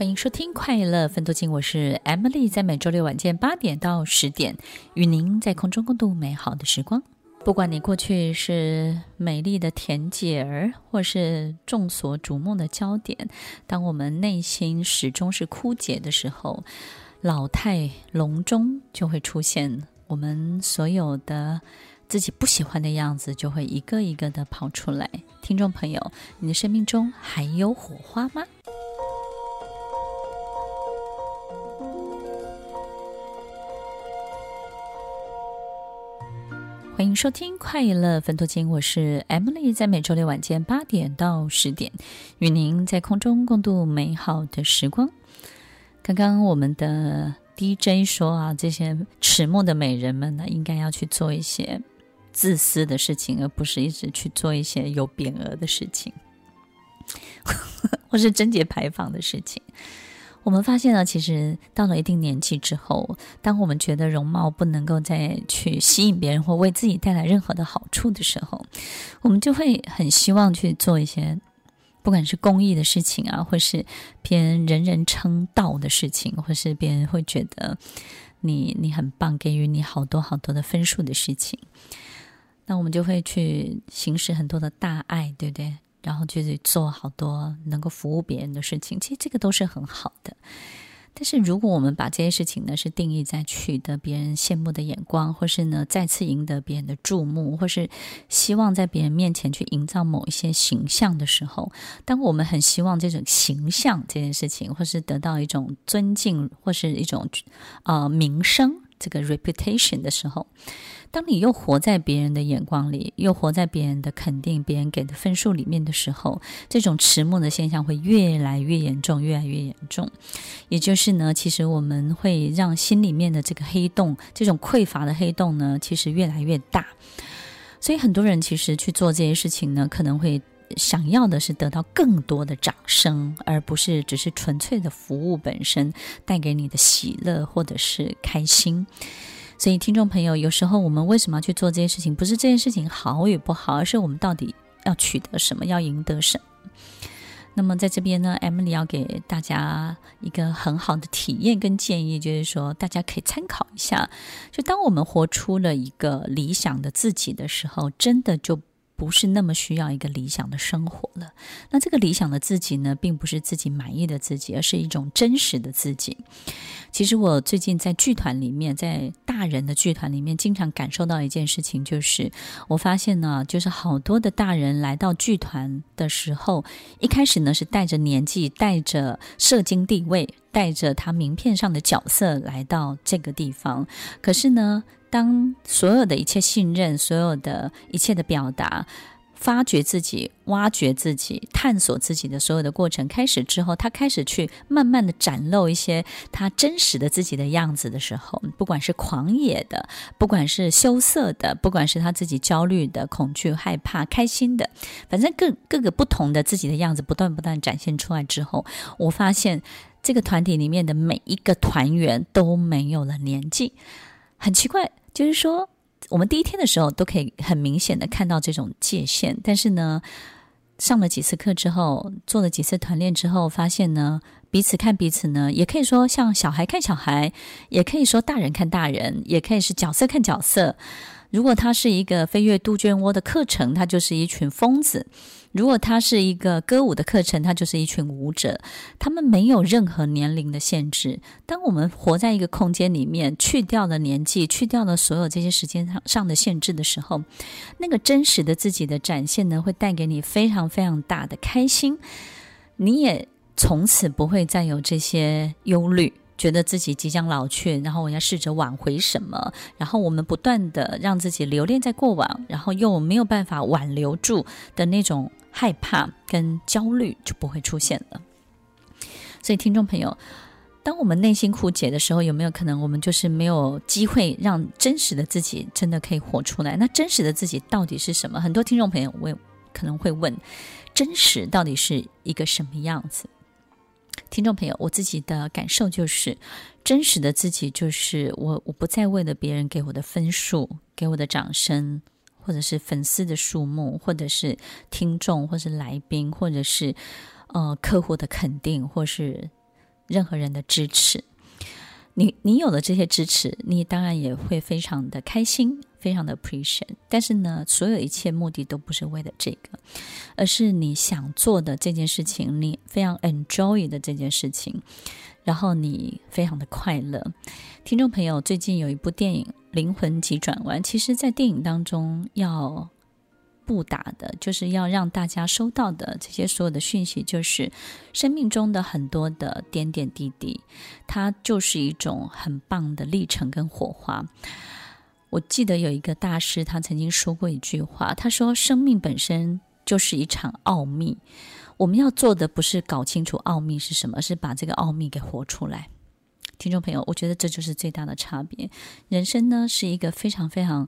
欢迎收听《快乐分多金》，我是 Emily，在每周六晚间八点到十点，与您在空中共度美好的时光。不管你过去是美丽的甜姐儿，或是众所瞩目的焦点，当我们内心始终是枯竭的时候，老态龙钟就会出现，我们所有的自己不喜欢的样子就会一个一个的跑出来。听众朋友，你的生命中还有火花吗？欢迎收听《快乐分多金》，我是 Emily，在每周六晚间八点到十点，与您在空中共度美好的时光。刚刚我们的 DJ 说啊，这些迟暮的美人们呢，应该要去做一些自私的事情，而不是一直去做一些有匾额的事情，或是贞节牌坊的事情。我们发现呢，其实到了一定年纪之后，当我们觉得容貌不能够再去吸引别人或为自己带来任何的好处的时候，我们就会很希望去做一些，不管是公益的事情啊，或是别人人人称道的事情，或是别人会觉得你你很棒，给予你好多好多的分数的事情，那我们就会去行使很多的大爱，对不对？然后就是做好多能够服务别人的事情，其实这个都是很好的。但是如果我们把这些事情呢，是定义在取得别人羡慕的眼光，或是呢再次赢得别人的注目，或是希望在别人面前去营造某一些形象的时候，当我们很希望这种形象这件事情，或是得到一种尊敬，或是一种呃名声，这个 reputation 的时候。当你又活在别人的眼光里，又活在别人的肯定、别人给的分数里面的时候，这种迟暮的现象会越来越严重，越来越严重。也就是呢，其实我们会让心里面的这个黑洞，这种匮乏的黑洞呢，其实越来越大。所以很多人其实去做这些事情呢，可能会想要的是得到更多的掌声，而不是只是纯粹的服务本身带给你的喜乐或者是开心。所以，听众朋友，有时候我们为什么要去做这些事情？不是这件事情好与不好，而是我们到底要取得什么，要赢得什么。那么，在这边呢，Emily 要给大家一个很好的体验跟建议，就是说，大家可以参考一下。就当我们活出了一个理想的自己的时候，真的就。不是那么需要一个理想的生活了。那这个理想的自己呢，并不是自己满意的自己，而是一种真实的自己。其实我最近在剧团里面，在大人的剧团里面，经常感受到一件事情，就是我发现呢，就是好多的大人来到剧团的时候，一开始呢是带着年纪、带着社经地位、带着他名片上的角色来到这个地方，可是呢。当所有的一切信任，所有的一切的表达，发掘自己、挖掘自己、探索自己的所有的过程开始之后，他开始去慢慢的展露一些他真实的自己的样子的时候，不管是狂野的，不管是羞涩的，不管是他自己焦虑的、恐惧、害怕、开心的，反正各各个不同的自己的样子不断不断展现出来之后，我发现这个团体里面的每一个团员都没有了年纪，很奇怪。就是说，我们第一天的时候都可以很明显的看到这种界限，但是呢，上了几次课之后，做了几次团练之后，发现呢，彼此看彼此呢，也可以说像小孩看小孩，也可以说大人看大人，也可以是角色看角色。如果它是一个飞跃杜鹃窝的课程，它就是一群疯子；如果它是一个歌舞的课程，它就是一群舞者。他们没有任何年龄的限制。当我们活在一个空间里面，去掉了年纪，去掉了所有这些时间上上的限制的时候，那个真实的自己的展现呢，会带给你非常非常大的开心。你也从此不会再有这些忧虑。觉得自己即将老去，然后我要试着挽回什么，然后我们不断的让自己留恋在过往，然后又没有办法挽留住的那种害怕跟焦虑就不会出现了。所以，听众朋友，当我们内心枯竭的时候，有没有可能我们就是没有机会让真实的自己真的可以活出来？那真实的自己到底是什么？很多听众朋友问，可能会问，真实到底是一个什么样子？听众朋友，我自己的感受就是，真实的自己就是我，我不再为了别人给我的分数、给我的掌声，或者是粉丝的数目，或者是听众，或是来宾，或者是呃客户的肯定，或是任何人的支持。你你有了这些支持，你当然也会非常的开心，非常的 appreciate。但是呢，所有一切目的都不是为了这个，而是你想做的这件事情，你非常 enjoy 的这件事情，然后你非常的快乐。听众朋友，最近有一部电影《灵魂急转弯》，其实，在电影当中要。不打的，就是要让大家收到的这些所有的讯息，就是生命中的很多的点点滴滴，它就是一种很棒的历程跟火花。我记得有一个大师，他曾经说过一句话，他说：“生命本身就是一场奥秘，我们要做的不是搞清楚奥秘是什么，是把这个奥秘给活出来。”听众朋友，我觉得这就是最大的差别。人生呢，是一个非常非常。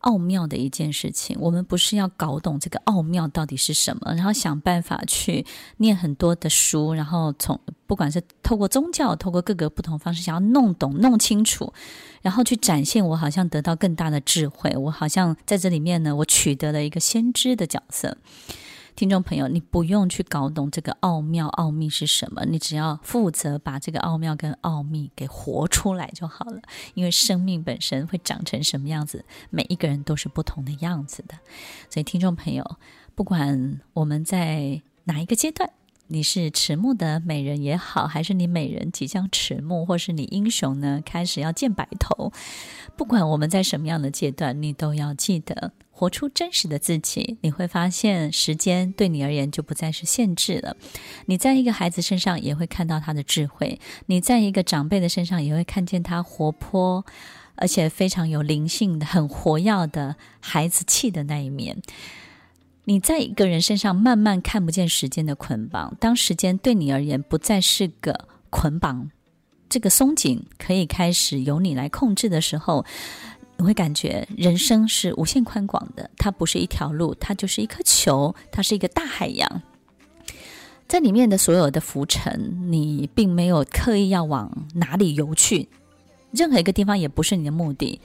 奥妙的一件事情，我们不是要搞懂这个奥妙到底是什么，然后想办法去念很多的书，然后从不管是透过宗教，透过各个不同方式，想要弄懂、弄清楚，然后去展现我好像得到更大的智慧，我好像在这里面呢，我取得了一个先知的角色。听众朋友，你不用去搞懂这个奥妙奥秘是什么，你只要负责把这个奥妙跟奥秘给活出来就好了。因为生命本身会长成什么样子，每一个人都是不同的样子的。所以，听众朋友，不管我们在哪一个阶段，你是迟暮的美人也好，还是你美人即将迟暮，或是你英雄呢开始要见白头，不管我们在什么样的阶段，你都要记得。活出真实的自己，你会发现时间对你而言就不再是限制了。你在一个孩子身上也会看到他的智慧，你在一个长辈的身上也会看见他活泼，而且非常有灵性的、很活跃的孩子气的那一面。你在一个人身上慢慢看不见时间的捆绑，当时间对你而言不再是个捆绑，这个松紧可以开始由你来控制的时候。你会感觉人生是无限宽广的，它不是一条路，它就是一颗球，它是一个大海洋，在里面的所有的浮沉，你并没有刻意要往哪里游去，任何一个地方也不是你的目的。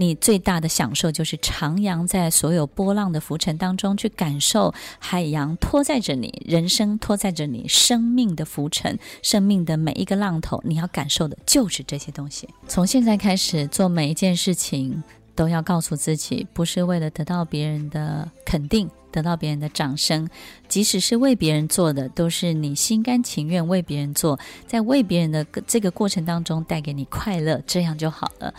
你最大的享受就是徜徉在所有波浪的浮沉当中，去感受海洋拖载着你，人生拖载着你，生命的浮沉，生命的每一个浪头，你要感受的就是这些东西。从现在开始做每一件事情，都要告诉自己，不是为了得到别人的肯定。得到别人的掌声，即使是为别人做的，都是你心甘情愿为别人做，在为别人的这个过程当中带给你快乐，这样就好了。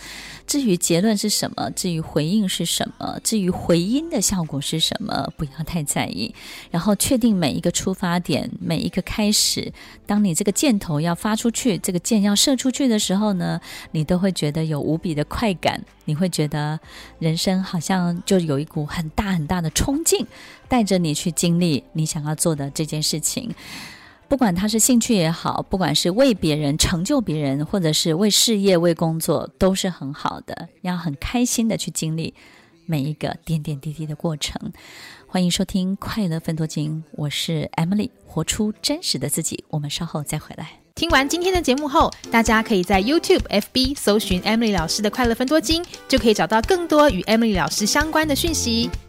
至于结论是什么，至于回应是什么，至于回音的效果是什么，不要太在意。然后确定每一个出发点，每一个开始，当你这个箭头要发出去，这个箭要射出去的时候呢，你都会觉得有无比的快感，你会觉得人生好像就有一股很大很大的冲劲。带着你去经历你想要做的这件事情，不管他是兴趣也好，不管是为别人成就别人，或者是为事业、为工作，都是很好的。要很开心的去经历每一个点点滴滴的过程。欢迎收听《快乐分多金》，我是 Emily，活出真实的自己。我们稍后再回来。听完今天的节目后，大家可以在 YouTube、FB 搜寻 Emily 老师的快乐分多金，就可以找到更多与 Emily 老师相关的讯息。